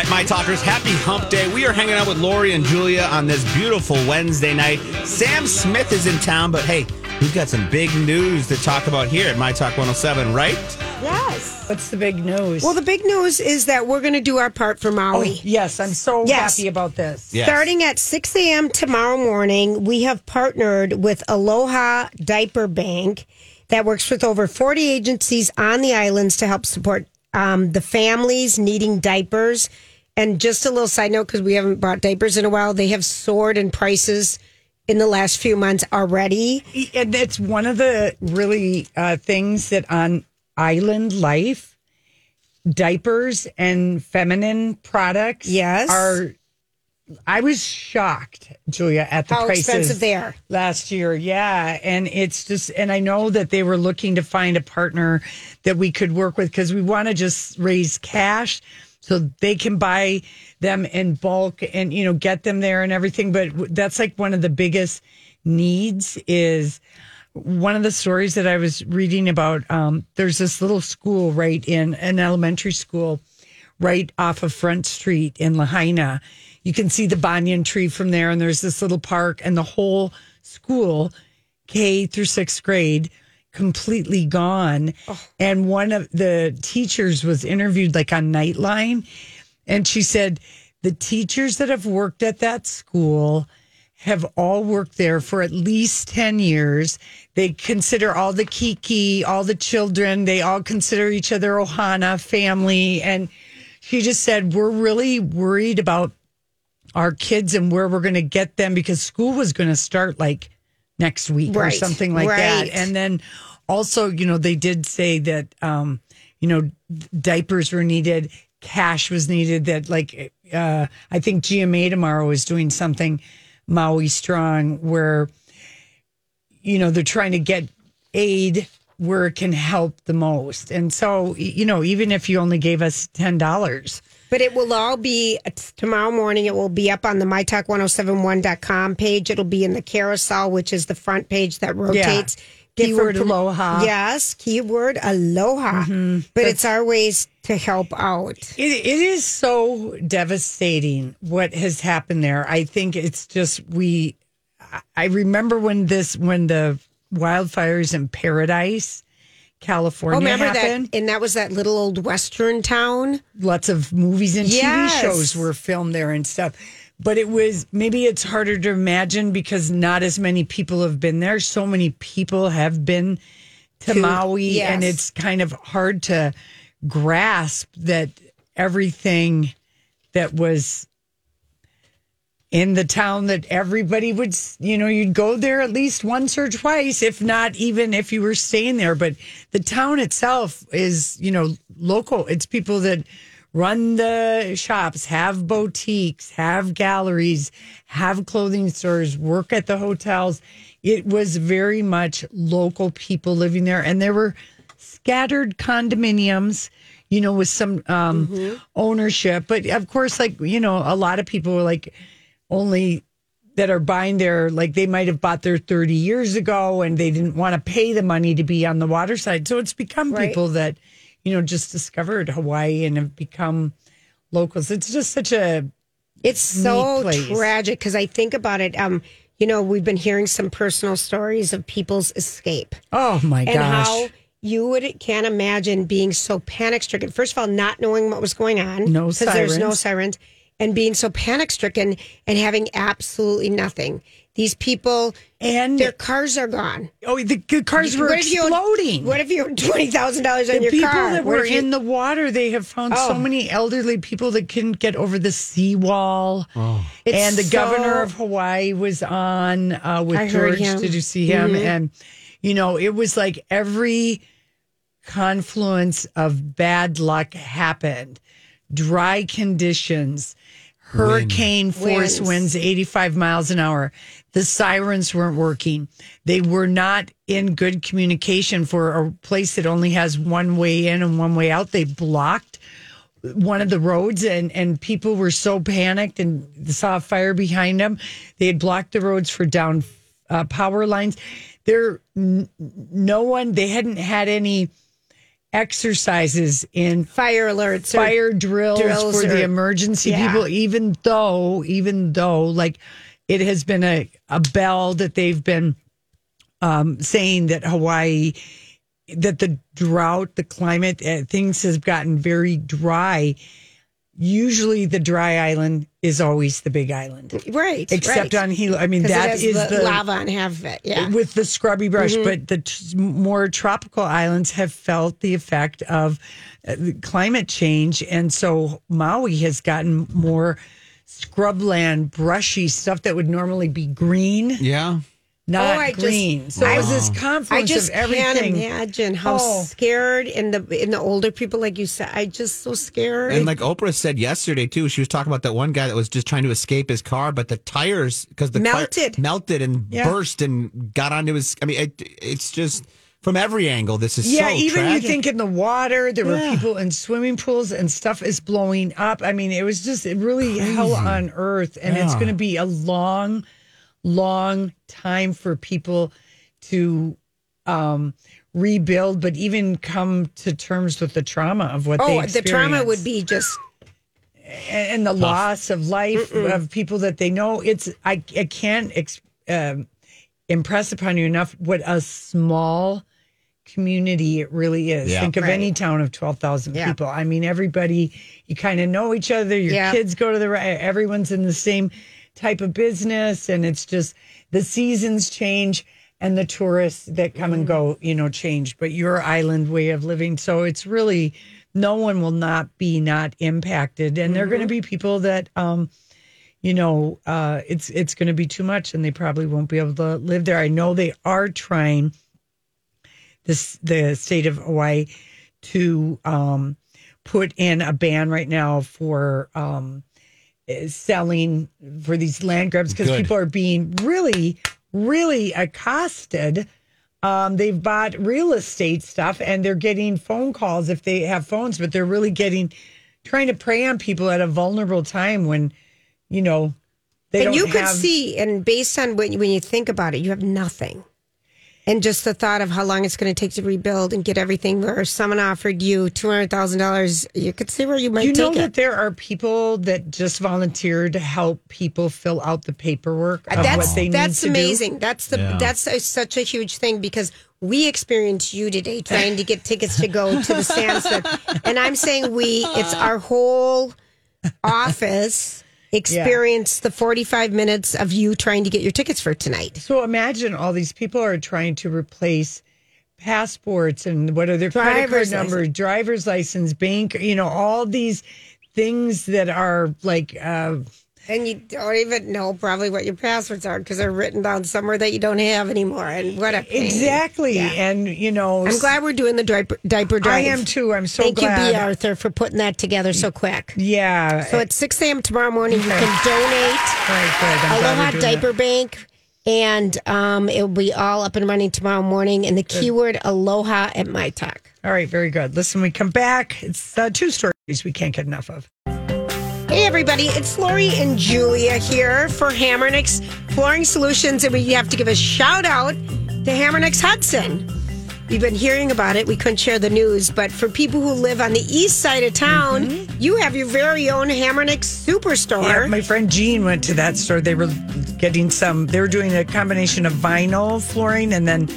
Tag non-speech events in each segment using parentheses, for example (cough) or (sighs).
right, my talkers, happy hump day. We are hanging out with Lori and Julia on this beautiful Wednesday night. Sam Smith is in town, but hey, we've got some big news to talk about here at My Talk 107, right? Yes. What's the big news? Well, the big news is that we're going to do our part for oh, Maui. yes, I'm so Yes. happy about this. Yes. Starting at 6 a.m. tomorrow morning, we have partnered with Aloha Diaper Bank that works with over 40 agencies on the islands to help support um, the families needing diapers. And just a little side note, because we haven't bought diapers in a while, they have soared in prices in the last few months already. And it's one of the really uh, things that on island life, diapers and feminine products Yes. are. I was shocked, Julia, at the How prices expensive they are. last year. Yeah, and it's just, and I know that they were looking to find a partner that we could work with because we want to just raise cash so they can buy them in bulk and you know get them there and everything. But that's like one of the biggest needs is one of the stories that I was reading about. Um, there's this little school right in an elementary school right off of Front Street in Lahaina. You can see the banyan tree from there, and there's this little park, and the whole school, K through sixth grade, completely gone. Oh. And one of the teachers was interviewed like on Nightline, and she said the teachers that have worked at that school have all worked there for at least 10 years. They consider all the keiki, all the children, they all consider each other Ohana family. And she just said, We're really worried about our kids and where we're going to get them because school was going to start like next week or something like that. And then also, you know, they did say that, um, you know, diapers were needed, cash was needed. That like, uh, I think GMA tomorrow is doing something Maui Strong where, you know, they're trying to get aid where it can help the most. And so, you know, even if you only gave us ten dollars, But it will all be tomorrow morning. It will be up on the mytalk1071.com page. It'll be in the carousel, which is the front page that rotates. Keyword Different- aloha. Yes, keyword aloha. Mm-hmm. But it's our ways to help out. It, it is so devastating what has happened there. I think it's just we. I remember when this when the wildfires in Paradise, California, Oh, remember happened. that? And that was that little old western town. Lots of movies and Yes. TV shows were filmed there and stuff. But it was maybe it's harder to imagine because not as many people have been there. So many people have been to, To- Maui, yes. and it's kind of hard to grasp that everything that was in the town that everybody would, you know, you'd go there at least once or twice, if not even if you were staying there. But the town itself is, you know, local. It's people that run the shops, have boutiques, have galleries, have clothing stores, work at the hotels. It was very much local people living there. And there were scattered condominiums, you know, with some um, ownership. But of course, like, you know, a lot of people were like only that are buying their, like, they might have bought their 30 years ago and they didn't want to pay the money to be on the water side. So it's become Right. people that, you know, just discovered Hawaii and have become locals. It's just such a, It's so place. tragic because I think about it. Um, you know, we've been hearing some personal stories of people's escape. oh my gosh. and how you would can't imagine being so panic stricken. First of all, not knowing what was going on, No there's no sirens. Sirens, and being so panic stricken and having absolutely nothing. These people and their cars are gone. oh, the, the cars were What if you own- exploding. What if you own twenty thousand dollars on the your people car? that What were if you- in the water, they have found so Oh. many elderly people that couldn't get over the seawall. It's and the so- governor of Hawaii was on uh, with I George. Mm-hmm. Did you see him? And you know, it was like every confluence of bad luck happened. Dry conditions, hurricane force Winds. winds 85 miles an hour. The sirens weren't working. They were not in good communication for a place that only has one way in and one way out. They blocked one of the roads and, and people were so panicked and saw a fire behind them. They had blocked the roads for down uh, power lines. There, n- no one, they hadn't had any exercises in Fire alerts. or- fire drills, drills for the emergency Yeah. people, even though, even though, like it has been a, a bell that they've been um, saying that Hawaii, that the drought, the climate, uh, things has gotten very dry. Usually, the dry island is always the big island, right. except right. on Hilo. I mean, 'Cause it that has is the, the lava on half of it. Yeah. with the scrubby brush, but the t- more tropical islands have felt the effect of uh, the climate change, and so Maui has gotten more scrubland, brushy stuff that would normally be green, Yeah. Not Oh, I just- green. so I- it was this I just of everything. can't imagine how Oh. scared and the in the older people, like you said, I just so scared. And like Oprah said yesterday too, she was talking about that one guy that was just trying to escape his car, but the tires because the fire- Melted. melted and Yeah. burst and got onto his. I mean, it, it's just from every angle. This is Yeah, so even tragic. you think in the water, there Yeah. were people in swimming pools and stuff is blowing up. I mean, it was just really hell on earth. And it's going to be a long, long time for people to um, rebuild, but even come to terms with the trauma of what they oh, the trauma would be just and, and the loss of life of people that they know. It's I I can't ex, um, impress upon you enough what a small community it really is. Yeah. Think of Right. any town of twelve thousand Yeah. people. I mean, everybody you kind of know each other. Your Yeah. kids go to the right. Everyone's in the same type of business, and it's just the seasons change. And the tourists that come and go, you know, change, but your island way of living. So it's really, no one will not be not impacted. And there are going to be people that, um, you know, uh, it's it's going to be too much, and they probably won't be able to live there. I know they are trying this the state of Hawaii to um, put in a ban right now for um, selling for these land grabs because people are being really, really accosted. Um, they've bought real estate stuff and they're getting phone calls if they have phones, but they're really getting trying to prey on people at a vulnerable time when, you know, they and don't And you could have- see, and based on when when you think about it, you have nothing. And just the thought of how long it's going to take to rebuild and get everything where someone offered you two hundred thousand dollars, you could see where you might Do you know take that there are people that just volunteer to help people fill out the paperwork of That's what they need to amazing. That's the Yeah. that's a, such a huge thing because we experienced you today trying to get tickets to go to the Sam Smith, and I'm saying we. It's our whole office experienced the 45 minutes of you trying to get your tickets for tonight. So imagine all these people are trying to replace passports and what are their credit card Driver's numbers, driver's license, bank, you know, all these things that are like uh, And you don't even know probably what your passwords are because they're written down somewhere that you don't have anymore. And what a pain. exactly. And you know, I'm glad we're doing the diaper, diaper drive. I am too. I'm so Thank glad. you, B. Arthur, for putting that together so quick. Yeah. So at 6 a.m. tomorrow morning, you can donate (laughs) All right, good. Aloha Diaper that. Bank, and um, it will be all up and running tomorrow morning. And the keyword Aloha at my talk. All right, very good. Listen, we come back. It's uh, two stories we can't get enough of. Hey, everybody, it's Lori and Julia here for Hammernix Flooring Solutions, and we have to give a shout out to Hammernix Hudson. We've been hearing about it. We couldn't share the news, but for people who live on the east side of town, mm-hmm. you have your very own Hammernix Superstore. Yeah, my friend Jean went to that store. They were getting some. They were doing a combination of vinyl flooring and then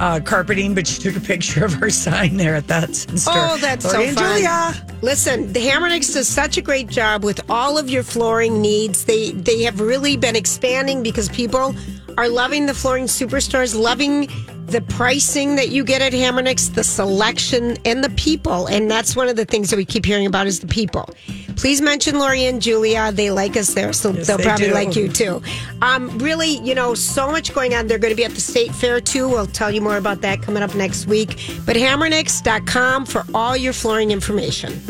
uh, carpeting. But she took a picture of her (laughs) sign there at that store. Oh, that's Lori so and fun. Julia. Listen, the Hammernix does such a great job with all of your flooring needs. They they have really been expanding because people are loving the flooring superstores, loving the pricing that you get at Hammernix, the selection, and the people. And that's one of the things that we keep hearing about is the people. Please mention Lori and Julia. They like us there, so they'll they probably do. like you too. Um, really, you know, so much going on. They're going to be at the state fair too. We'll tell you more about that coming up next week. But hammernix.com for all your flooring information.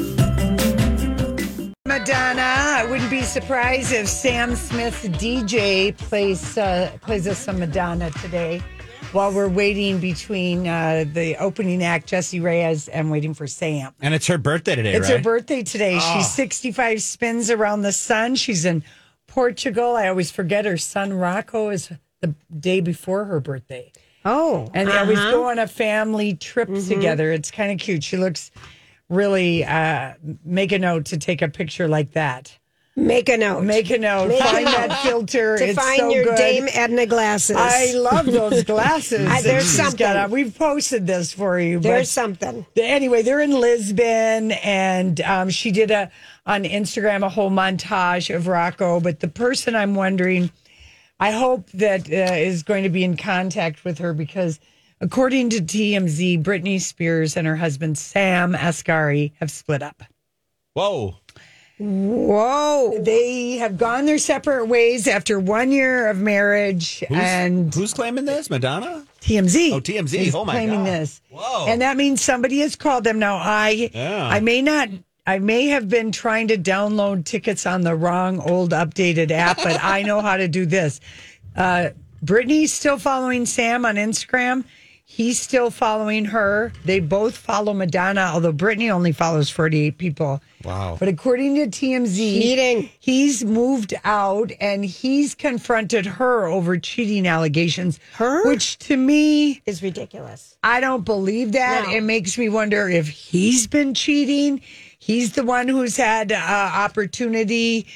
Madonna. I wouldn't be surprised if Sam Smith DJ plays uh, plays us some Madonna today. While we're waiting between uh, the opening act, Jessie Reyez, and waiting for Sam. and it's her birthday today, It's right? her birthday today. She's 65 spins around the sun. She's in Portugal. I always forget her son Rocco is the day before her birthday. Oh, and they always uh-huh. go on a family trips together. It's kind of cute. She looks really uh, make a note to take a picture like that. Make a note. Make a note. Make a find note. that filter. to it's find so your good. Dame Edna glasses. I love those (laughs) glasses. I- there's something. got. We've posted this for you. There's but something. anyway, they're in Lisbon, and um, she did a on Instagram a whole montage of Rocco. But the person I'm wondering, I hope that uh, is going to be in contact with her because, according to TMZ, Britney Spears and her husband Sam Asghari have split up. Whoa. Whoa. They have gone their separate ways after one year of marriage, Who's, and who's claiming this? Madonna? TMZ. Oh, TMZ. is Oh, my claiming God. this. Whoa. And that means somebody has called them. Now, I, Yeah. I may not. I may have been trying to download tickets on the wrong old updated app, but I know how to do this. Uh, Britney's still following Sam on Instagram. He's still following her. They both follow Madonna, although Britney only follows 48 people. Wow. But according to TMZ, Cheating. he's moved out and he's confronted her over cheating allegations. Her? Which to me, Is ridiculous. I don't believe that. No. It makes me wonder if he's been cheating. He's the one who's had uh, opportunity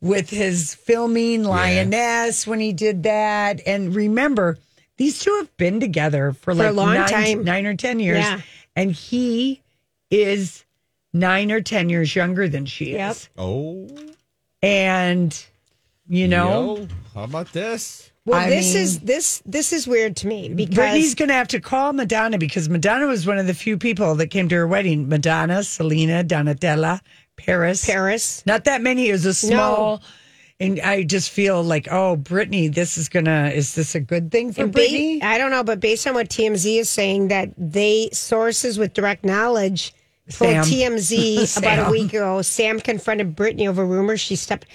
with his filming Lioness when he did that. And remember, these two have been together for like a long nine, time. nine or 10 years. Yeah. And he is nine or 10 years younger than she Yep. is. Oh. And, you know, Yo, how about this? Well, I this mean- is this this is weird to me because Britney's going to have to call Madonna because Madonna was one of the few people that came to her wedding. Madonna, Selena, Donatella, Paris. Paris. Not that many. It was a small. And I just feel like, oh, Britney, this is gonna. Is this a good thing for And ba- Britney? I don't know, but based on what TMZ is saying, that they sources with direct knowledge told TMZ (laughs) about a week ago. Sam confronted Britney over rumors she stepped.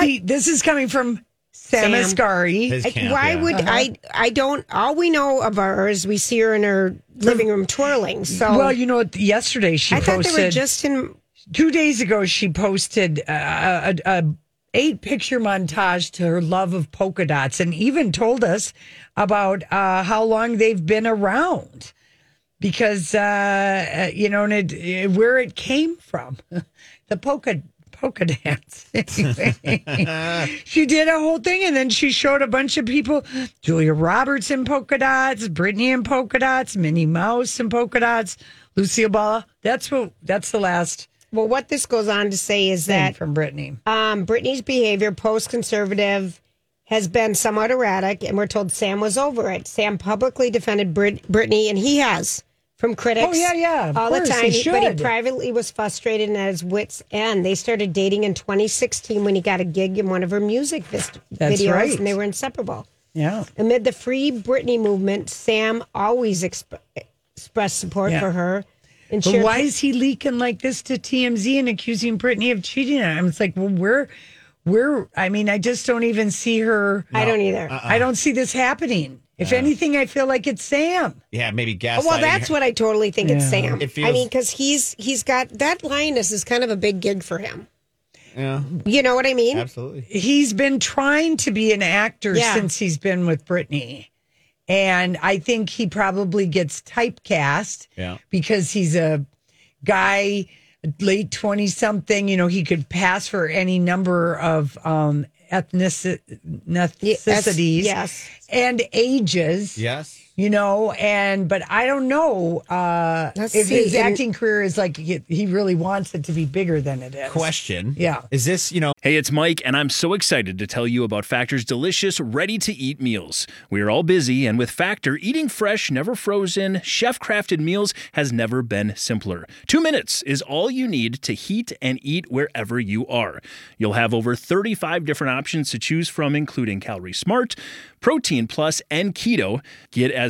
See, this is coming from Sam, Sam. Asghari. Camp, why yeah. would I? I don't. All we know of her is we see her in her living room twirling. So well, you know, yesterday she I thought posted. they were just in. two days ago she posted uh, a, a eight picture montage to her love of polka dots and even told us about uh, how long they've been around. Because uh, uh, you know it, it- where it came from. (laughs) The polka polka dance. (laughs) She did a whole thing and then she showed a bunch of people julia roberts in polka dots britney in polka dots minnie mouse in polka dots lucille ball. That's what that's the last Well, what this goes on to say is that from Britney. um, Britney's behavior post conservative has been somewhat erratic, and we're told Sam was over it. Sam publicly defended Brit- Britney, and he has from critics. Oh, yeah, yeah, of all course, the time. he but he should. privately was frustrated and at his wits' end. They started dating in 2016 when he got a gig in one of her music vis- That's videos, right. and they were inseparable. Yeah. Amid the Free Britney movement, Sam always exp- expressed support Yeah. for her. And But why is he leaking like this to TMZ and accusing Britney of cheating on him? It's like, well, we're, we're, I mean, I just don't even see her. I don't either. I uh-uh. don't see this happening. If anything, I feel like it's Sam. Yeah, maybe oh, gaslighting. Well, that's her. what I totally think it's Sam. It feels- I mean, because he's he's got that lioness is kind of a big gig for him. Yeah, You know what I mean? absolutely. He's been trying to be an actor Yeah. since he's been with Britney. And I think he probably gets typecast Yeah. because he's a guy, late 20 something, you know, he could pass for any number of um, ethnici- ethnicities yes. and ages. Yes. You know, and but I don't know uh, Let's if his see, in- acting career is like he, he really wants it to be bigger than it is. Question. Yeah. Is this you know? Hey, it's Mike, and I'm so excited to tell you about Factor's delicious, ready to eat meals. We are all busy, and with Factor, eating fresh, never frozen, chef crafted meals has never been simpler. Two minutes is all you need to heat and eat wherever you are. You'll have over 35 different options to choose from, including Calorie Smart, Protein Plus, and Keto. Get as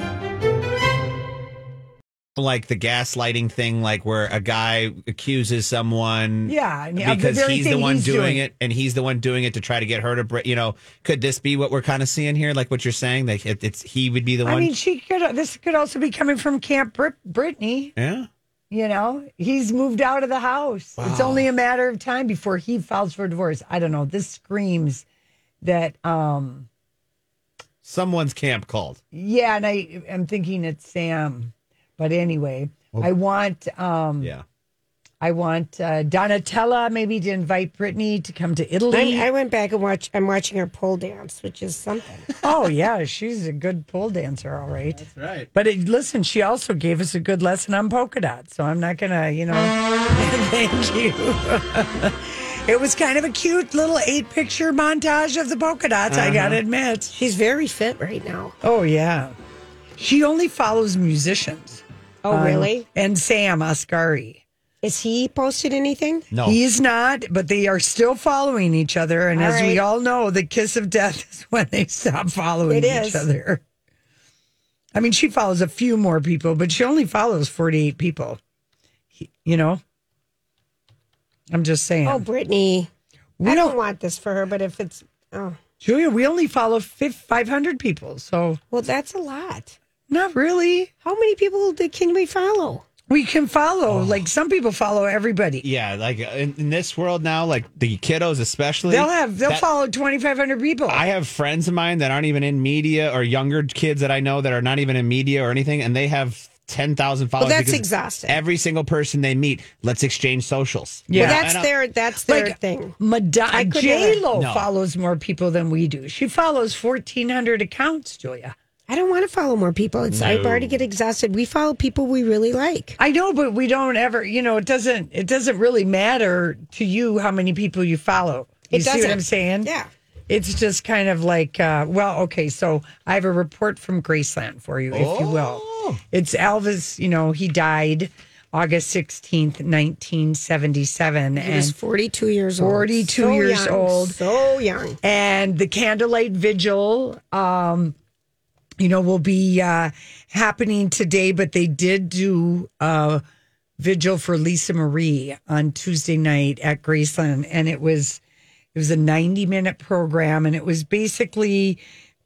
Like the gaslighting thing, like where a guy accuses someone, Yeah, yeah, because very he's the one he's doing, doing. it, and he's the one doing it to try to get her to, br- you know, could this be what we're kind of seeing here? Like what you're saying, like it, it's he would be the one. I mean, she could. This could also be coming from Camp Brit- Britney. yeah, You know, he's moved out of the house. It's only a matter of time before he files for divorce. I don't know. This screams that. um someone's camp called. Yeah, and I am thinking it's Sam. But anyway, I want. um Yeah, I want uh, Donatella maybe to invite Britney to come to Italy. I, I went back and watched. I'm watching her pole dance, which is something. (laughs) oh yeah, she's a good pole dancer, all right. That's right. But it, listen, she also gave us a good lesson on polka dots, so I'm not gonna, you know, (laughs) thank you. (laughs) it was kind of a cute little eight picture montage of the polka dots. I gotta admit. She's very fit right now. Oh yeah, she only follows musicians. Oh, Um, really? And Sam Asghari. Is he posted anything? no, He's not, but they are still following each other. And All as we all know, the kiss of death (laughs) is when they stop following It each is. other. I mean, she follows a few more people, but she only follows 48 people. He- You know? I'm just saying. Oh, Britney. We I don't don't- want this for her, but if it's oh Julia, we only follow 500 people. So, well, that's a lot. Not really. How many people do- can we follow? We can follow. Oh. Like some people follow everybody. yeah, like in, in this world now, like the kiddos especially, They'll have, they'll that- follow 2,500 people. I have friends of mine that aren't even in media or younger kids that I know that are not even in media or anything, and they have 10,000 followers. that's exhausting. Every single person they meet, let's exchange socials. Yeah. Well, that's their that's their Like, thing. Madonna I could J never- Lo No. follows more people than we do. She follows fourteen hundred accounts, Julia. I don't want to follow more people. It's I already get exhausted. We follow people we really like. I know, but we don't ever. You know, it doesn't. It doesn't really matter to you how many people you follow. You It see doesn't. I'm saying? Yeah. It's just kind of like, uh, well, okay. So I have a report from Graceland for you, if you will. It's Elvis. You know, he died August sixteenth, nineteen seventy-seven, He was and 42 years old. 42 years young, old. So young. and the candlelight vigil um you know will be uh happening today but they did do a vigil for lisa marie on tuesday night at graceland and it was it was a 90 minute program and it was basically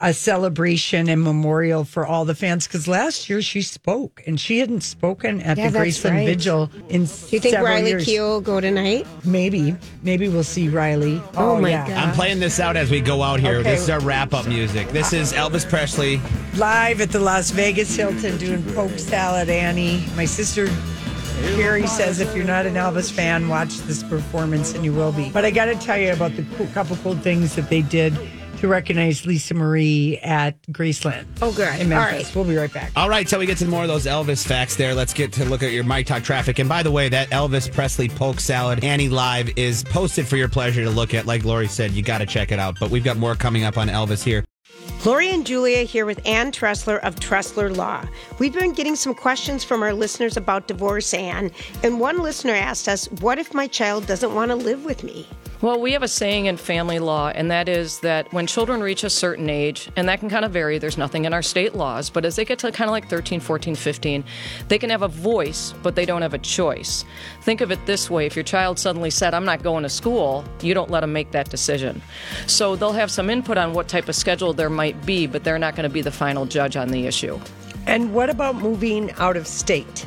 a celebration and memorial for all the fans because last year she spoke and she hadn't spoken at Yeah, the that's Graceland right. vigil in Do you think several Riley years. Keough will go tonight? Maybe, maybe we'll see Riley. Oh, oh my God. I'm playing this out as we go out here. Okay. This is our wrap up music. This is Elvis Presley. live at the Las Vegas Hilton doing Polk Salad, Annie. My sister Carrie says if you're not an Elvis fan, watch this performance and you will be. But I got to tell you about the cool, couple cool things that they did to recognize Lisa Marie at Graceland. Oh, good. In All Memphis. right. We'll be right back. All right, till we get to more of those Elvis facts there, let's get to look at your My Talk traffic. And by the way, that Elvis Presley Polk Salad Annie Live is posted for your pleasure to look at. Like Lori said, you got to check it out. But we've got more coming up on Elvis here. Lori and Julia here with Ann Tressler of Tressler Law. We've been getting some questions from our listeners about divorce, Ann. And one listener asked us, What if my child doesn't want to live with me? Well, we have a saying in family law, and that is that when children reach a certain age, and that can kind of vary, there's nothing in our state laws, but as they get to kind of like 13, 14, 15, they can have a voice, but they don't have a choice. Think of it this way if your child suddenly said, I'm not going to school, you don't let them make that decision. So they'll have some input on what type of schedule there might be, but they're not going to be the final judge on the issue. And what about moving out of state?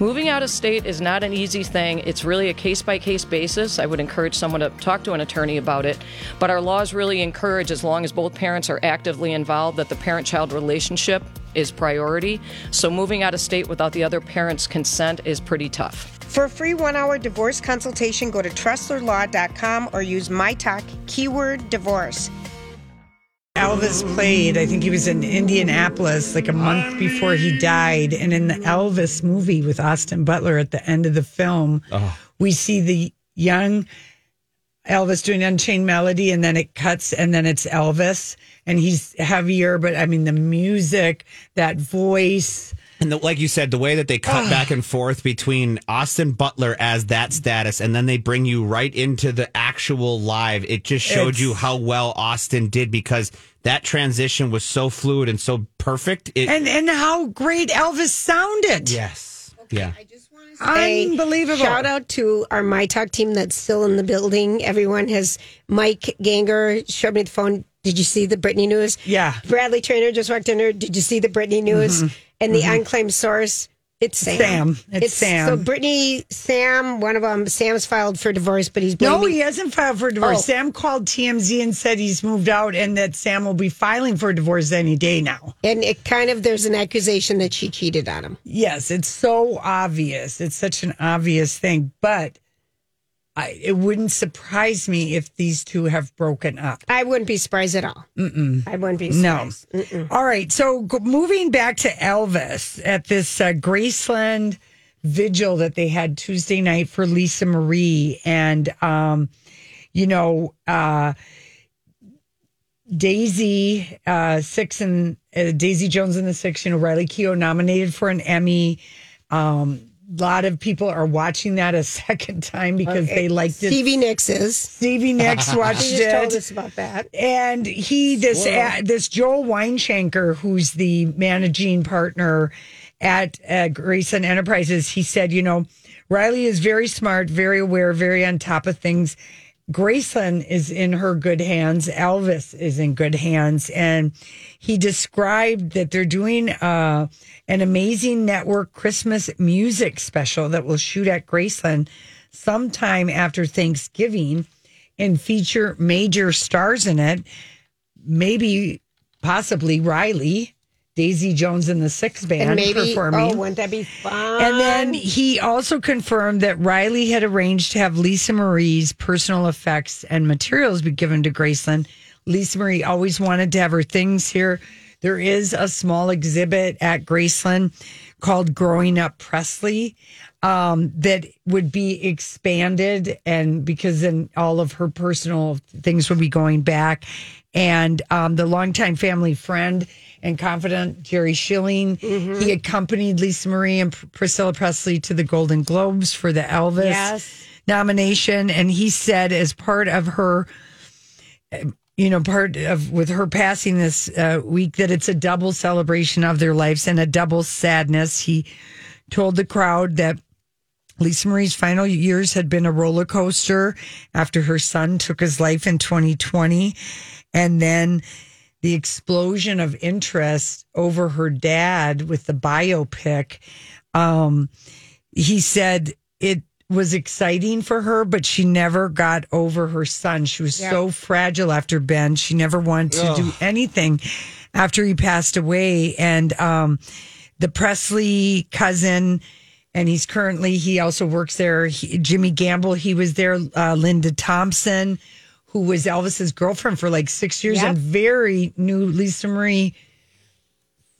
Moving out of state is not an easy thing. It's really a case by case basis. I would encourage someone to talk to an attorney about it. But our laws really encourage, as long as both parents are actively involved, that the parent child relationship is priority. So moving out of state without the other parent's consent is pretty tough. For a free one hour divorce consultation, go to tresslerlaw.com or use my talk keyword divorce. Elvis played, I think he was in Indianapolis like a month before he died. And in the Elvis movie with Austin Butler at the end of the film, oh. we see the young Elvis doing Unchained Melody, and then it cuts, and then it's Elvis, and he's heavier. But I mean, the music, that voice. And the, like you said, the way that they cut back and forth between Austin Butler as that status, and then they bring you right into the actual live, it just showed It's- you how well Austin did because that transition was so fluid and so perfect. It, And and how great Elvis sounded. yes, yeah. Hey, Unbelievable. Shout out to our My Talk team that's still in the building. Everyone has Mike Ganger showed me the phone. Did you see the Britney news? Yeah. Bradley Trainer just walked in there. Did you see the Britney news? Mm-hmm. And the mm-hmm. unclaimed source, it's Sam. Sam. It's Sam. So Britney, Sam, one of them, Sam's filed for divorce, but he's No, he hasn't filed for divorce. Oh. Sam called TMZ and said he's moved out and that Sam will be filing for divorce any day now. and it kind of there's an accusation that she cheated on him. Yes, it's so obvious. It's such an obvious thing, but I, it wouldn't surprise me if these two have broken up. I wouldn't be surprised at all. Mm-mm. I wouldn't be surprised. No. surprised. All right. So go- moving back to Elvis at this uh, Graceland vigil that they had Tuesday night for Lisa Marie. And, um, you know, uh, Daisy uh, Six and uh, Daisy Jones and the Six, you know, Riley Keough nominated for an Emmy. Um, lot of people are watching that a (laughs) second time because they liked it. Stevie Nicks is. Stevie Nicks watched (laughs) He just told us about that. and he this uh, this Joel Weinshanker, who's the managing partner at uh, Graceland Enterprises, he said, you know, Riley is very smart, very aware, very on top of things. Graceland is in her good hands. Elvis is in good hands, and he described that they're doing uh, an amazing network Christmas music special that will shoot at Graceland sometime after Thanksgiving and feature major stars in it. Maybe, possibly Riley, Daisy Jones and the Six Band And maybe, performing. oh, wouldn't that be fun? And then he also confirmed that Riley had arranged to have Lisa Marie's personal effects and materials be given to Graceland. Lisa Marie always wanted to have her things here. There is a small exhibit at Graceland called Growing Up Presley um, that would be expanded, and because then all of her personal things would be going back. And um, the longtime family friend and confidant Jerry Schilling, he accompanied Lisa Marie and Pr- Priscilla Presley to the Golden Globes for the Elvis Yes. nomination, and he said as part of her you know, part of with her passing this uh, week that it's a double celebration of their lives and a double sadness. He told the crowd that Lisa Marie's final years had been a roller coaster after her son took his life in 2020. And then the explosion of interest over her dad with the biopic. Um, he said it was exciting for her, but she never got over her son. She was so fragile after Ben. She never wanted to do anything after he passed away. And um, the Presley cousin, and he's currently, he also works there. He, Jimmy Gamble, he was there. Uh, Linda Thompson, who was Elvis's girlfriend for like six years Yep. and very knew Lisa Marie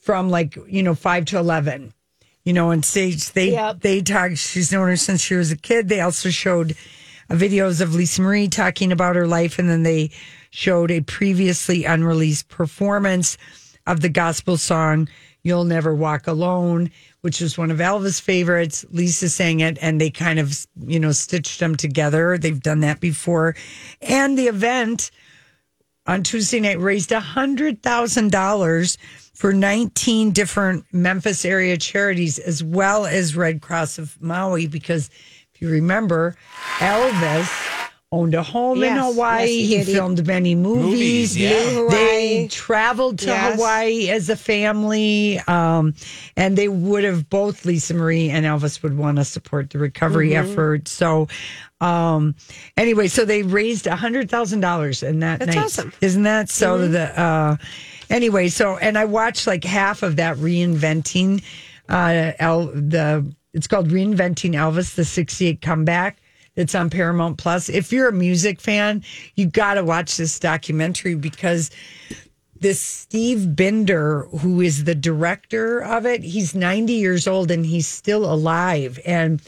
from like, you know, five to 11 you know, and Sage, they Yep. they talked. She's known her since she was a kid. They also showed videos of Lisa Marie talking about her life, and then they showed a previously unreleased performance of the gospel song "You'll Never Walk Alone," which was one of Elvis' favorites. Lisa sang it, and they kind of you know stitched them together. They've done that before, and the event on Tuesday night raised $100,000 for 19 different Memphis area charities, as well as Red Cross of Maui. Because if you remember, Elvis owned a home in Hawaii. yes, he he filmed many movies. Movies, yeah. They traveled to Yes. Hawaii as a family, um, and they would have both Lisa Marie and Elvis would want to support the recovery Mm-hmm. effort. So, um, anyway, so they raised a hundred thousand dollars in that That's night. awesome. Isn't that so? Mm-hmm. The uh, anyway, so and I watched like half of that reinventing uh El, the it's called Reinventing Elvis the 68 comeback. It's on Paramount Plus. If you're a music fan, you got to watch this documentary because this Steve Binder, who is the director of it, he's 90 years old and he's still alive. And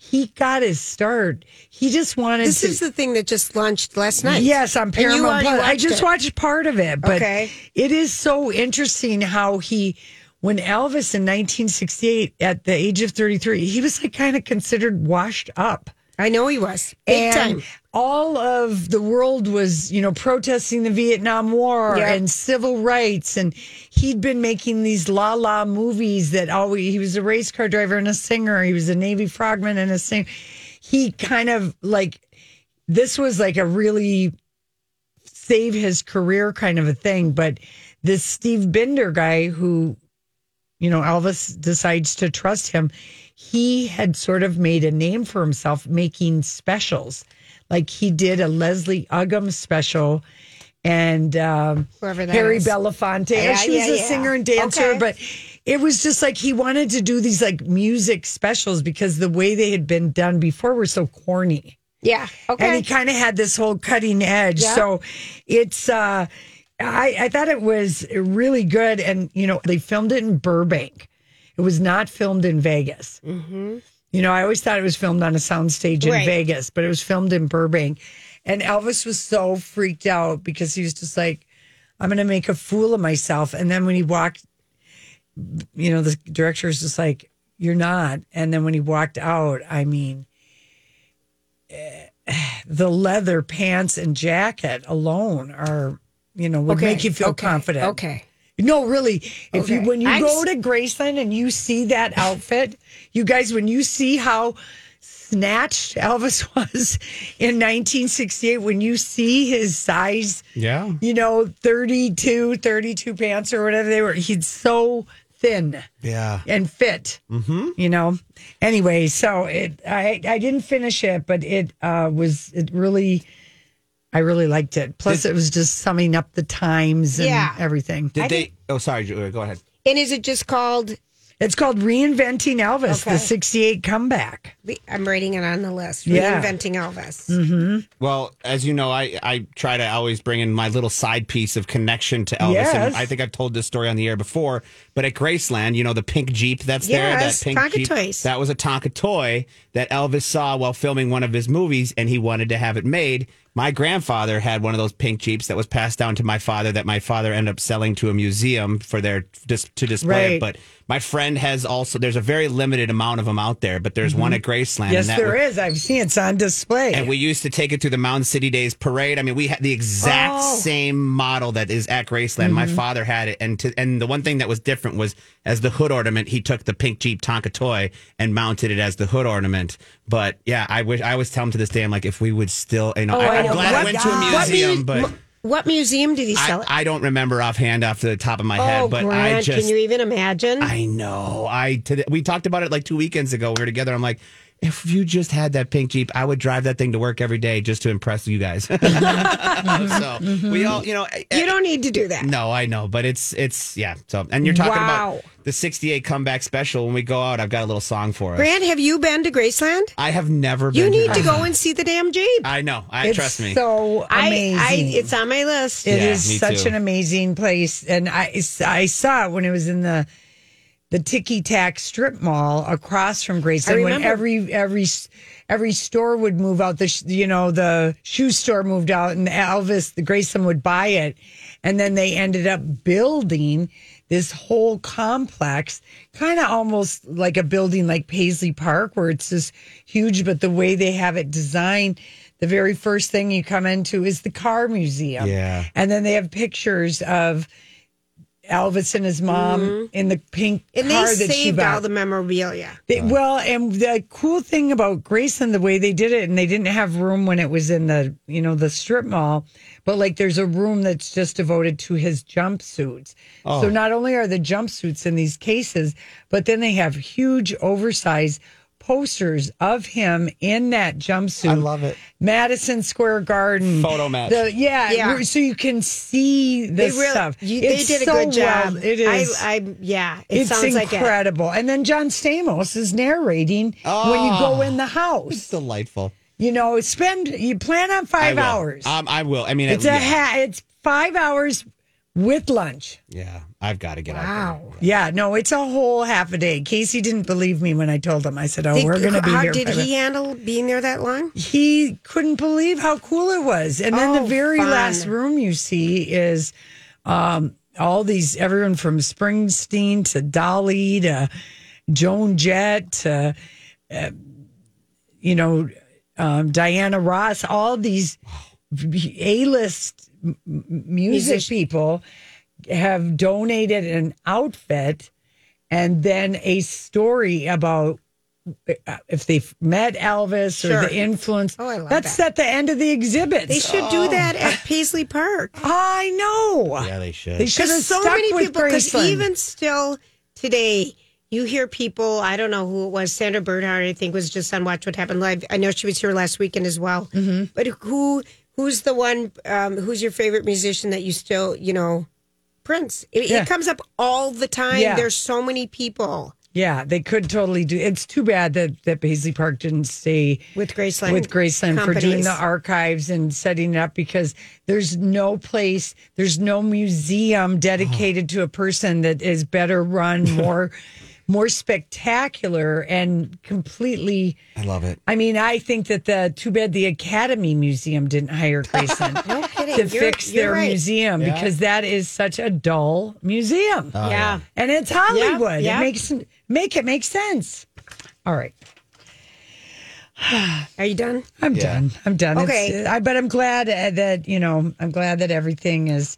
he got his start. He just wanted This to. is the thing that just launched last night. Yes, on Paramount Plus. I just it. watched part of it, but Okay. it is so interesting how he, when Elvis in 1968, at the age of 33, he was like kind of considered washed up. I know he was. Big and time. all of the world was, you know, protesting the Vietnam War Yeah. and civil rights. And he'd been making these la la movies that always, he was a race car driver and a singer. He was a Navy frogman and a singer. He kind of like, this was like a really save his career kind of a thing. But this Steve Binder guy who, you know, Elvis decides to trust him, he had sort of made a name for himself making specials. Like he did a Leslie Uggam special and um, Whoever that Harry is. Belafonte. Yeah, she was yeah, a yeah. singer and dancer, Okay. but it was just like he wanted to do these like music specials because the way they had been done before were so corny Yeah. Okay. and he kind of had this whole cutting edge. Yeah. So it's uh I, I thought it was really good, and you know they filmed it in Burbank. It was not filmed in Vegas. Mm-hmm. You know, I always thought it was filmed on a soundstage in Right. Vegas, but it was filmed in Burbank. And Elvis was so freaked out because he was just like, "I'm going to make a fool of myself." And then when he walked, you know, the director was just like, "You're not." And then when he walked out, I mean, (sighs) the leather pants and jacket alone are, you know, would Okay, make you feel okay, confident. okay. No, really. If you when you I go just- to Graceland and you see that outfit, you guys, when you see how snatched Elvis (laughs) was in 1968, when you see his size, Yeah. you know, 32, 32 pants or whatever they were, he's so thin Yeah. and fit. Mm-hmm. You know. Anyway, so it I I didn't finish it, but it uh, was it really. I really liked it. Plus, it was just summing up the times and Yeah. everything. Did they? Oh, sorry, Julia. Uh, go ahead. and is it just called? It's called Reinventing Elvis, Okay. the '68 comeback. I'm writing it on the list. Yeah. Reinventing Elvis. Mm-hmm. Well, as you know, I, I try to always bring in my little side piece of connection to Elvis. Yes. And I think I've told this story on the air before, but at Graceland, you know, the pink Jeep that's there, that pink Tonka Jeep, toys. that was a Tonka toy that Elvis saw while filming one of his movies and he wanted to have it made. My grandfather had one of those pink Jeeps that was passed down to my father that my father ended up selling to a museum for their dis, to display Right. it. But my friend has also, there's a very limited amount of them out there, but there's one at Graceland. Mm-hmm. Yes, there was- is. I've seen it's on display. and we used to take it through the Mountain City Days parade. I mean, we had the exact Oh. same model that is at Graceland. My Mm-hmm. father had it, and to, and the one thing that was different was as the hood ornament, he took the pink Jeep Tonka toy and mounted it as the hood ornament. But yeah, I wish I always tell him to this day, I'm like, if we would still, you know, Oh, I am glad I went to a museum, mu- but. What museum did he sell I, it? I don't remember offhand off the top of my oh, head, but Grant, I just can you even imagine? I know. I today, we talked about it like two weekends ago. We were together. I'm like, if you just had that pink Jeep, I would drive that thing to work every day just to impress you guys. (laughs) so mm-hmm. we all, you know, eh, eh, you don't need to do that. no, I know, but it's it's yeah. So and you're talking Wow. about the '68 comeback special. When we go out, I've got a little song for us. Grant, have you been to Graceland? I have never. You need to Graceland. go and see the damn Jeep. I know. I it's trust me. so amazing. I, I, it's on my list. It Yeah, is such too. an amazing place, and I I saw it when it was in the the Tiki Tack Strip Mall across from Graceland. I When remember. every every every store would move out, the sh- you know the shoe store moved out, and Elvis the Graceland would buy it, and then they ended up building this whole complex, kind of almost like a building like Paisley Park, where it's just huge, but the way they have it designed. The very first thing you come into is the car museum. Yeah. And then they have pictures of Elvis and his mom in the pink Mm-hmm. And car they that she saved bought. all the memorabilia. They- well, and the cool thing about Graceland, the way they did it, and they didn't have room when it was in the, you know, the strip mall, but like there's a room that's just devoted to his jumpsuits. Oh. So not only are the jumpsuits in these cases, but then they have huge, oversized posters of him in that jumpsuit. I love it. Madison Square Garden Photo match. The, yeah, Yeah. so you can see the They really, stuff. you, they It's did a so good job. well- It is. I, I yeah. It it's sounds like it. incredible. And then John Stamos is narrating when you go in the house. It's house. delightful. You know, spend you plan on five will. hours. Um, I will. I mean, it's it- a yeah. ha- it's five hours with lunch. Yeah, I've got to get out. Wow. Yeah, no, it's a whole half a day. Casey didn't believe me when I told him. I said, "Oh, Did- we're going to be how here." did for the- he handle being there that long? he couldn't believe how cool it was. And then Oh, the very fun. last room you see is um, all these everyone from Springsteen to Dolly to Joan Jett to uh, you know um, Diana Ross, all these A list m- m- music Musician. people have donated an outfit and then a story about uh, if they met Elvis Sure. or the influence. Oh, I love That's that. at the end of the exhibit. They should do that at Paisley Park. I know. Yeah, they should. They should have Because so stuck many with people, because even still today, you hear people, I don't know who it was, Sandra Bernhard, I think, was just on Watch What Happened Live. I know she was here last weekend as well. Mm-hmm. But who who's the one, um, who's your favorite musician that you still, you know, Prince? It, Yeah. it comes up all the time. Yeah. There's so many people yeah, they could totally do. It's too bad that that Paisley Park didn't stay with Graceland. with Graceland for doing the archives and setting it up because there's no place, there's no museum dedicated oh. to a person that is better run, (laughs) more more spectacular and completely I love it. I mean, I think that the too bad the Academy Museum didn't hire (laughs) Graceland No kidding. to You're- fix you're their right. museum because that is such a dull museum. yeah. And it's Hollywood. yeah. It makes make it make sense. All right. (sighs) Are you done? I'm done. I'm done. Okay. It's- I, but I'm glad uh, that, you know, I'm glad that everything is,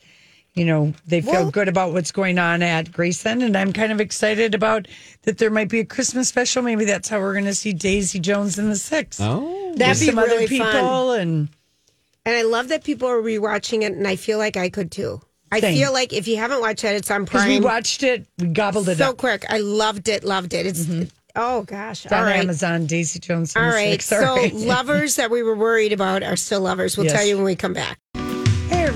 you know, they feel Well- good about what's going on at Graceland. And I'm kind of excited about that there might be a Christmas special. Maybe that's how we're going to see Daisy Jones and the Six. Oh, That'd be some really other people. fun. And And I love that people are rewatching it, and I feel like I could too. I Same. feel like if you haven't watched it, it's on Prime. we watched it, we gobbled it up. so up. quick. I loved it. Loved it. It's mm-hmm. oh gosh. It's on All right. Amazon, Daisy Jones. in All. Six. (laughs) All So right. lovers that we were worried about are still lovers. We'll Yes. tell you when we come back.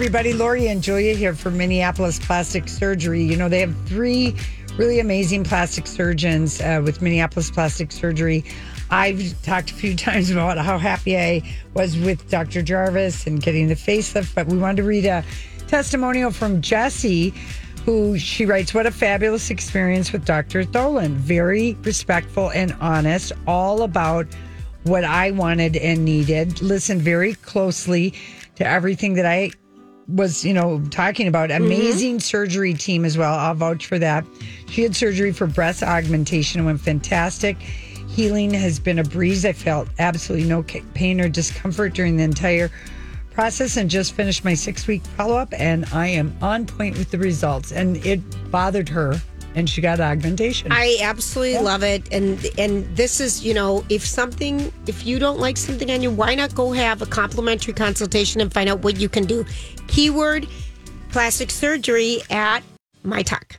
Everybody. Lori and Julia here for Minneapolis Plastic Surgery. You know, they have three really amazing plastic surgeons uh, with Minneapolis Plastic Surgery. I've talked a few (laughs) times about how happy I was with Dr. Jarvis and getting the facelift, but we wanted to read a testimonial from Jessie, who she writes, What a fabulous experience with Dr. Tholen. Very respectful and honest, all about what I wanted and needed. Listened very closely to everything that I was, you know, talking about. Mm-hmm. Amazing surgery team as well. I'll vouch for that. She had surgery for breast augmentation and went fantastic. Healing has been a breeze. I felt absolutely no pain or discomfort during the entire process and just finished my six week follow up. And I am on point with the results. And it bothered her and she got augmentation. I absolutely love it, and and this is you know if something if you don't like something on you, why not go have a complimentary consultation and find out what you can do. Keyword plastic surgery at my talk.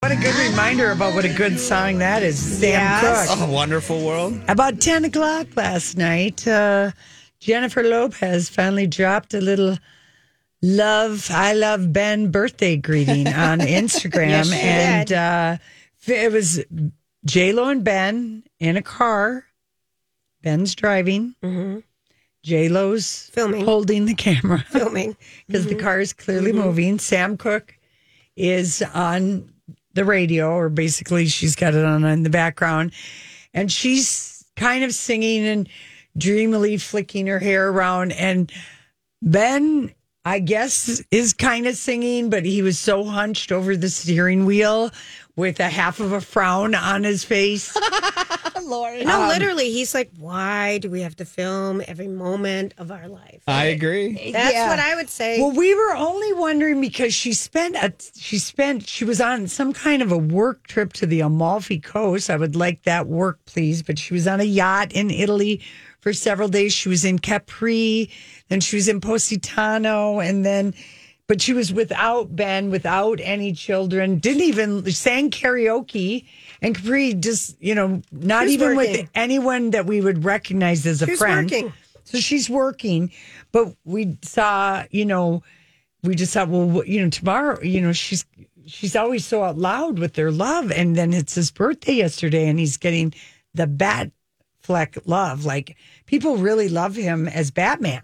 what a good reminder about what a good song that is. Sam Yes. Cooke. a wonderful world. About 10 o'clock last night, uh, Jennifer Lopez finally dropped a little love, I love Ben birthday greeting on (laughs) Instagram. Yes, and uh, it was J-Lo and Ben in a car. Ben's driving. Mm-hmm. Filming. holding the camera (laughs) Filming. because the car is clearly moving. Sam Cooke is on the radio, or basically she's got it on in the background, and she's kind of singing and dreamily flicking her hair around. And Ben, I guess, is kind of singing, but he was so hunched over the steering wheel with a half of a frown on his face. (laughs) No, um, literally, he's like, why do we have to film every moment of our life? I agree. That's Yeah. what I would say. Well, we were only wondering because she spent a she spent she was on some kind of a work trip to the Amalfi Coast. I would like that work, please. But she was on a yacht in Italy for several days. She was in Capri, then she was in Positano, and then. But she was without Ben, without any children, didn't even sang karaoke And Capri just, you know, not She's even with anyone that we would recognize as a She's friend. working. So she's working. But we saw, you know, we just thought, well, you know, tomorrow, you know, she's she's always so out loud with their love. And then it's his birthday yesterday and he's getting the bat fleck love. Like people really love him as Batman.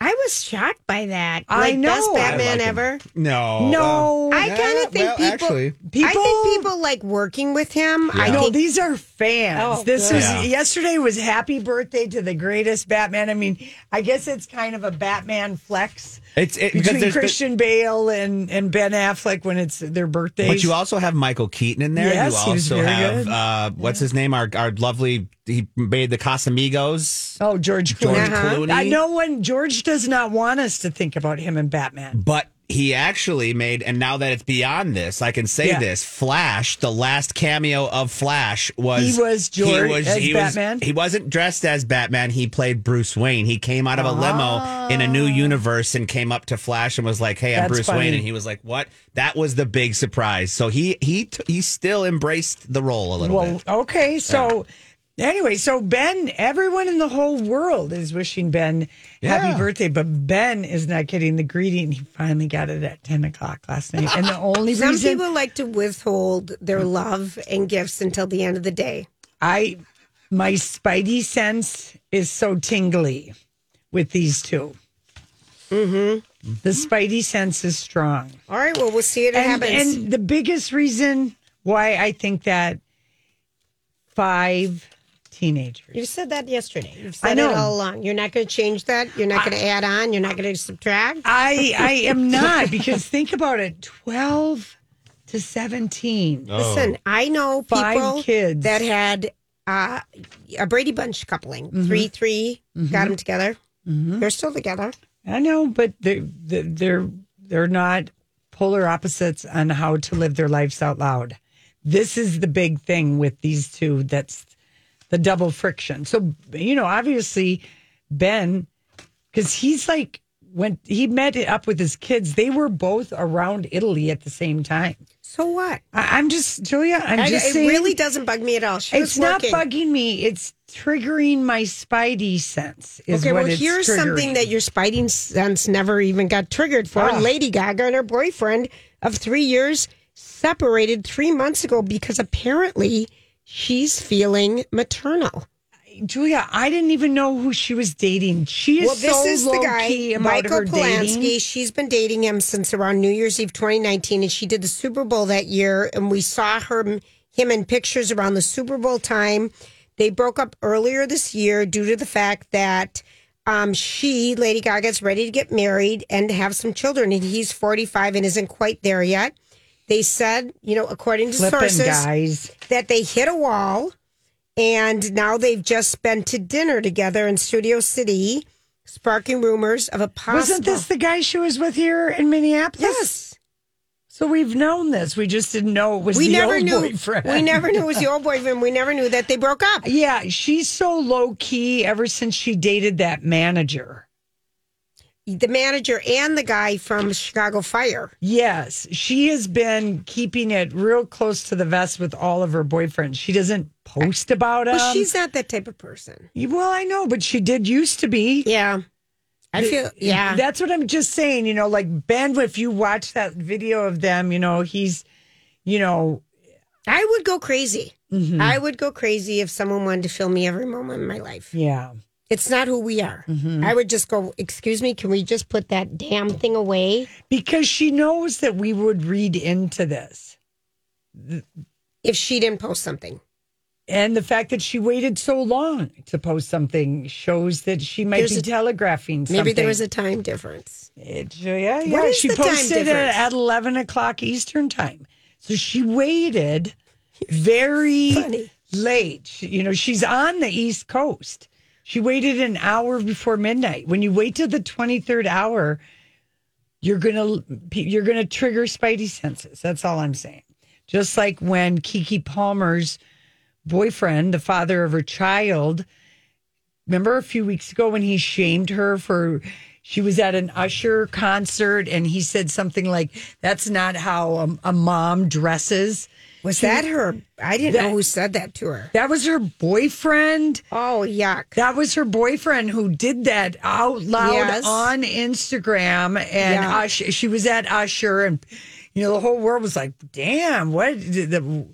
I was shocked by that. I Like, Best know. Batman like ever. No. No. Uh, I kind of think well, people, actually- I think people like working with him. I know these are fans. Oh, this good. was Yeah. yesterday was happy birthday to the greatest Batman. I mean, I guess it's kind of a Batman flex It's it, between Christian Bale and, and Ben Affleck when it's their birthdays. But you also have Michael Keaton in there. Yes, you also very have good. uh, what's his name? Our our lovely he made the Casamigos. oh George Clooney. George Uh-huh. Clooney. I know when George does not want us to think about him and Batman. But he actually made, and now that it's beyond this, I can say Yeah. this: Flash, the last cameo of Flash was He was George as Batman? he wasn't dressed as Batman. He played Bruce Wayne. He came out of a limo in a new ah. universe and came up to Flash and was like, "Hey, I'm That's Bruce funny. Wayne," and he was like, "What?" That was the big surprise. So he he t- he still embraced the role a little Well, bit. okay, so anyway, so Ben, everyone in the whole world is wishing Ben happy birthday, but Ben is not getting the greeting. He finally got it at ten o'clock last night, and the (laughs) only some reason people like to withhold their love and gifts until the end of the day. I my spidey sense is so tingly with these 2 Mm-hmm. The spidey sense is strong. All right, well, we'll see what and, happens. and the biggest reason why I think that five teenagers. you said that yesterday. You've I said know. it all along. You're not going to change that. You're not going to add on. You're not going to subtract. I I am (laughs) not because think about it, twelve to seventeen. Listen, I know Five people kids. that had uh, a Brady Bunch coupling. Mm-hmm. Three, three, mm-hmm. got them together. Mm-hmm. They're still together. I know, but they they- they're they're not polar opposites on how to live their lives out loud. This is the big thing with these two. That's the double friction. So you know, obviously, Ben, because he's like when he met up with his kids, they were both around Italy at the same time. So what? I, I'm just Julia. I'm I, just it saying. really doesn't bug me at all. She It's not bugging me. It's triggering my spidey sense. Is Okay, what well, here's something that your spidey sense never even got triggered for. Ah. Lady Gaga and her boyfriend of three years separated three months ago because apparently she's feeling maternal. Julia, I didn't even know who she was dating. She is Well, this so is the guy, Michael her Polanski. dating. She's been dating him since around New Year's Eve 2019, and she did the Super Bowl that year. And we saw her, him in pictures around the Super Bowl time. They broke up earlier this year due to the fact that um, she, Lady Gaga, is ready to get married and have some children, and he's 45 and isn't quite there yet. They said, you know, according to Flipping sources, guys. that they hit a wall and now they've just been to dinner together in Studio City, sparking rumors of a possible. Wasn't this the guy she was with here in Minneapolis? Yes. So we've known this. We just didn't know it was We the never old knew. boyfriend. We never knew it was the old (laughs) boyfriend. We never knew that they broke up. Yeah, she's so low key ever since she dated that manager. The manager and the guy from Chicago Fire. Yes, she has been keeping it real close to the vest with all of her boyfriends. She doesn't post about them. Well, she's not that type of person. well, I know, but she did used to be. Yeah. I feel, yeah. That's what I'm just saying. You know, like Ben, if you watch that video of them, you know, he's, you know, I would go crazy. Mm-hmm. I would go crazy if someone wanted to film me every moment of my life. yeah. It's not who we are. Mm-hmm. I would just go, excuse me, can we just put that damn thing away? Because she knows that we would read into this. If she didn't post something. And the fact that she waited so long to post something shows that she might There's be a- telegraphing something. Maybe there was a time difference. It, yeah, yeah. What is she the time posted it difference? at 11 o'clock Eastern time. So she waited (laughs) very Funny. late. You know, she's on the East Coast. She waited an hour before midnight. When you wait till the 23rd hour, you're going to you're going to trigger spidey senses. That's all I'm saying. Just like when Keke Palmer's boyfriend, the father of her child, remember a few weeks ago when he shamed her for she was at an Usher concert and he said something like, "That's not how a, a mom dresses." Was that her? I didn't know who said that to her. That was her boyfriend. Oh, yuck. That was her boyfriend who did that out loud Yes. on Instagram. And Yeah. Usher, she was at Usher, and you know the whole world was like, "Damn, what did the?"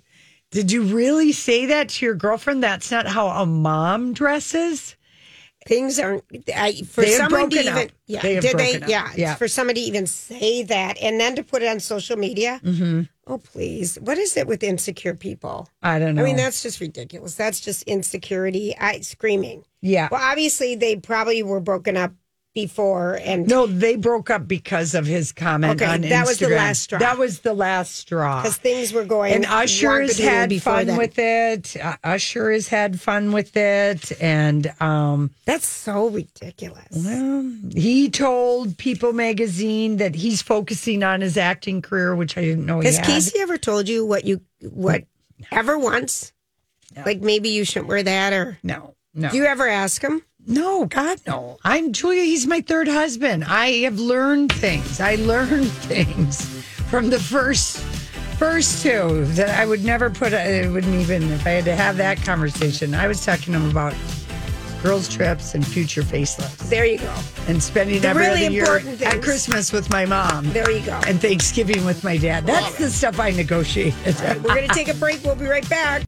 Did you really say that to your girlfriend? That's not how a mom dresses. Things aren't I, for They someone to even up. yeah They did they up. yeah, Yeah. for somebody to even say that and then to put it on social media mm-hmm. oh please what is it with insecure people I don't know. I mean that's just ridiculous that's just insecurity I screaming yeah. well obviously they probably were broken up before and No, they broke up because of his comment Okay, on that was the last straw. That was the last straw. because things were going and Usher has had fun then. with it. Uh, Usher has had fun with it, and um, that's so ridiculous well he told People Magazine that he's focusing on his acting career, which I didn't know he has. Casey ever told you what you what ever once like maybe you shouldn't wear that or no, no, do you ever ask him no, God, no. I'm Julia. He's my third husband. I have learned things. I learned (laughs) things from the first. First two that I would never put, uh, I wouldn't even, if I had to have that conversation. I was talking to him about girls' trips and future facelifts. there you go and spending The every really other year important at. Christmas with my mom. There you go. And Thanksgiving with my dad. That's the stuff I negotiated. We're going to take a break. We'll be right back.